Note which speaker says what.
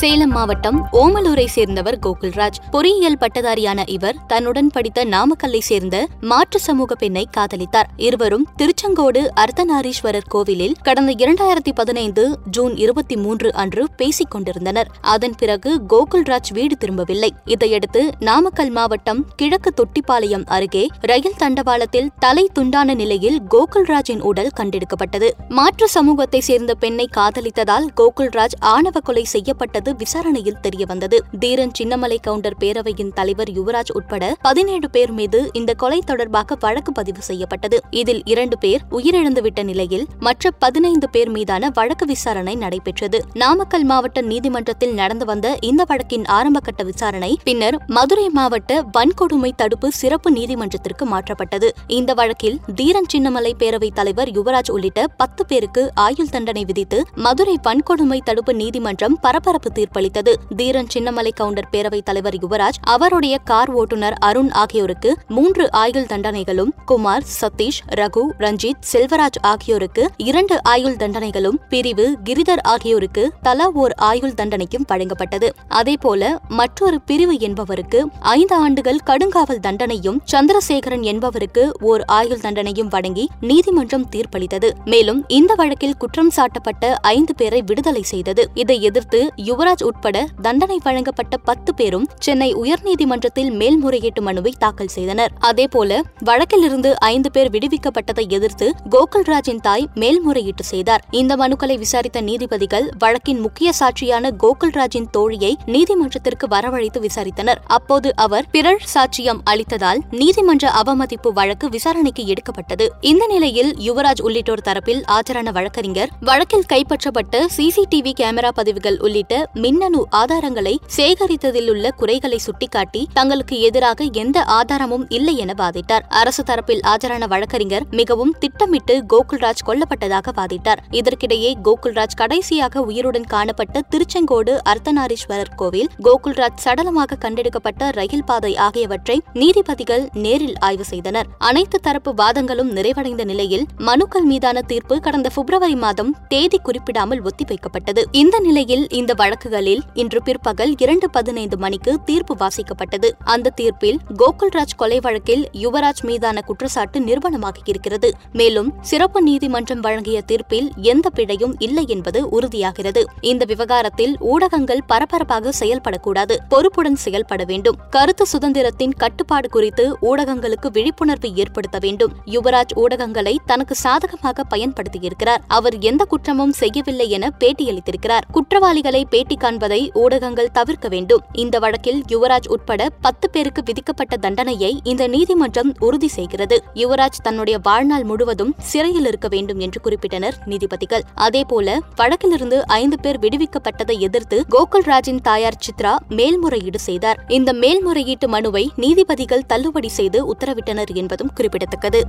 Speaker 1: சேலம் மாவட்டம் ஓமலூரை சேர்ந்தவர் கோகுல்ராஜ் பொறியியல் பட்டதாரியான இவர் தன்னுடன் படித்த நாமக்கல்லை சேர்ந்த மாற்று சமூக பெண்ணை காதலித்தார் இருவரும் திருச்செங்கோடு அர்த்தநாரீஸ்வரர் கோவிலில் கடந்த இரண்டாயிரத்தி பதினைந்து ஜூன் இருபத்தி மூன்று அன்று பேசிக் கொண்டிருந்தனர் அதன் பிறகு கோகுல்ராஜ் வீடு திரும்பவில்லை இதையடுத்து நாமக்கல் மாவட்டம் கிழக்கு தொட்டிப்பாளையம் அருகே ரயில் தண்டவாளத்தில் தலை துண்டான நிலையில் கோகுல்ராஜின் உடல் கண்டெடுக்கப்பட்டது மாற்று சமூகத்தை சேர்ந்த பெண்ணை காதலித்ததால் கோகுல்ராஜ் ஆணவ கொலை செய்யப்பட்டது என்பது விசாரணையில் தெரியவந்தது தீரன் சின்னமலை கவுண்டர் பேரவையின் தலைவர் யுவராஜ் உட்பட பதினேழு பேர் மீது இந்த கொலை தொடர்பாக வழக்கு பதிவு செய்யப்பட்டது இதில் இரண்டு பேர் உயிரிழந்துவிட்ட நிலையில் மற்ற பதினைந்து பேர் மீதான வழக்கு விசாரணை நடைபெற்றது நாமக்கல் மாவட்ட நீதிமன்றத்தில் நடந்து வந்த இந்த வழக்கின் ஆரம்ப கட்ட விசாரணை பின்னர் மதுரை மாவட்ட வன்கொடுமை தடுப்பு சிறப்பு நீதிமன்றத்திற்கு மாற்றப்பட்டது இந்த வழக்கில் தீரன் சின்னமலை பேரவைத் தலைவர் யுவராஜ் உள்ளிட்ட பத்து பேருக்கு ஆயுள் தண்டனை விதித்து மதுரை வன்கொடுமை தடுப்பு நீதிமன்றம் பரபரப்பு தீர்ப்பளித்தது தீரன் சின்னமலை கவுண்டர் பேரவைத் தலைவர் யுவராஜ் அவருடைய கார் ஓட்டுநர் அருண் ஆகியோருக்கு மூன்று ஆயுள் தண்டனைகளும் குமார் சதீஷ் ரகு ரஞ்சித் செல்வராஜ் ஆகியோருக்கு இரண்டு ஆயுள் தண்டனைகளும் பிரிவு கிரிதர் ஆகியோருக்கு தலா ஓர் ஆயுள் தண்டனைக்கும் வழங்கப்பட்டது அதேபோல மற்றொரு பிரிவு என்பவருக்கு ஐந்து ஆண்டுகள் கடுங்காவல் தண்டனையும் சந்திரசேகரன் என்பவருக்கு ஓர் ஆயுள் தண்டனையும் வழங்கி நீதிமன்றம் தீர்ப்பளித்தது மேலும் இந்த வழக்கில் குற்றம் சாட்டப்பட்ட ஐந்து பேரை விடுதலை செய்தது இதை எதிர்த்து யுவராஜ் யுவராஜ் உட்பட தண்டனை வழங்கப்பட்ட பத்து பேரும் சென்னை உயர்நீதிமன்றத்தில் மேல்முறையீட்டு மனுவை தாக்கல் செய்தனர் அதேபோல வழக்கிலிருந்து ஐந்து பேர் விடுவிக்கப்பட்டதை எதிர்த்து கோகுல்ராஜின் தாய் மேல்முறையீட்டு செய்தார் இந்த மனுக்களை விசாரித்த நீதிபதிகள் வழக்கின் முக்கிய சாட்சியான கோகுல்ராஜின் தோழியை நீதிமன்றத்திற்கு வரவழைத்து விசாரித்தனர் அப்போது அவர் பிறர் சாட்சியம் அளித்ததால் நீதிமன்ற அவமதிப்பு வழக்கு விசாரணைக்கு எடுக்கப்பட்டது இந்த நிலையில் யுவராஜ் உள்ளிட்டோர் தரப்பில் ஆஜரான வழக்கறிஞர் வழக்கில் கைப்பற்றப்பட்ட சிசிடிவி கேமரா பதிவுகள் உள்ளிட்ட மின்னணு ஆதாரங்களை சேகரித்ததில் உள்ள குறைகளை சுட்டிக்காட்டி தங்களுக்கு எதிராக எந்த ஆதாரமும் இல்லை என வாதிட்டார் அரசு தரப்பில் ஆஜரான வழக்கறிஞர் மிகவும் திட்டமிட்டு கோகுல்ராஜ் கொல்லப்பட்டதாக வாதிட்டார் இதற்கிடையே கோகுல்ராஜ் கடைசியாக உயிருடன் காணப்பட்ட திருச்செங்கோடு அர்த்தநாரீஸ்வரர் கோவில் கோகுல்ராஜ் சடலமாக கண்டெடுக்கப்பட்ட ரயில் பாதை ஆகியவற்றை நீதிபதிகள் நேரில் ஆய்வு செய்தனர் அனைத்து தரப்பு வாதங்களும் நிறைவடைந்த நிலையில் மனுக்கள் மீதான தீர்ப்பு கடந்த பிப்ரவரி மாதம் தேதி குறிப்பிடாமல் ஒத்திவைக்கப்பட்டது இந்த நிலையில் இந்த வழக்கு வழக்குகளில் இன்று பிற்பகல் இரண்டு பதினைந்து மணிக்கு தீர்ப்பு வாசிக்கப்பட்டது அந்த தீர்ப்பில் கோகுல்ராஜ் கொலை வழக்கில் யுவராஜ் மீதான குற்றச்சாட்டு நிறுவனமாக இருக்கிறது மேலும் சிறப்பு நீதிமன்றம் வழங்கிய தீர்ப்பில் எந்த பிழையும் இல்லை என்பது உறுதியாகிறது இந்த விவகாரத்தில் ஊடகங்கள் பரபரப்பாக செயல்படக்கூடாது பொறுப்புடன் செயல்பட வேண்டும் கருத்து சுதந்திரத்தின் கட்டுப்பாடு குறித்து ஊடகங்களுக்கு விழிப்புணர்வு ஏற்படுத்த வேண்டும் யுவராஜ் ஊடகங்களை தனக்கு சாதகமாக பயன்படுத்தியிருக்கிறார் அவர் எந்த குற்றமும் செய்யவில்லை என பேட்டியளித்திருக்கிறார் குற்றவாளிகளை பேட்டி காண்பதை ஊடகங்கள் தவிர்க்க வேண்டும் இந்த வழக்கில் யுவராஜ் உட்பட பத்து பேருக்கு விதிக்கப்பட்ட தண்டனையை இந்த நீதிமன்றம் உறுதி செய்கிறது யுவராஜ் தன்னுடைய வாழ்நாள் முழுவதும் சிறையில் இருக்க வேண்டும் என்று குறிப்பிட்டனர் நீதிபதிகள் அதேபோல வழக்கிலிருந்து ஐந்து பேர் விடுவிக்கப்பட்டதை எதிர்த்து கோகுல்ராஜின் தாயார் சித்ரா மேல்முறையீடு செய்தார் இந்த மேல்முறையீட்டு மனுவை நீதிபதிகள் தள்ளுபடி செய்து உத்தரவிட்டனர் என்பதும் குறிப்பிடத்தக்கது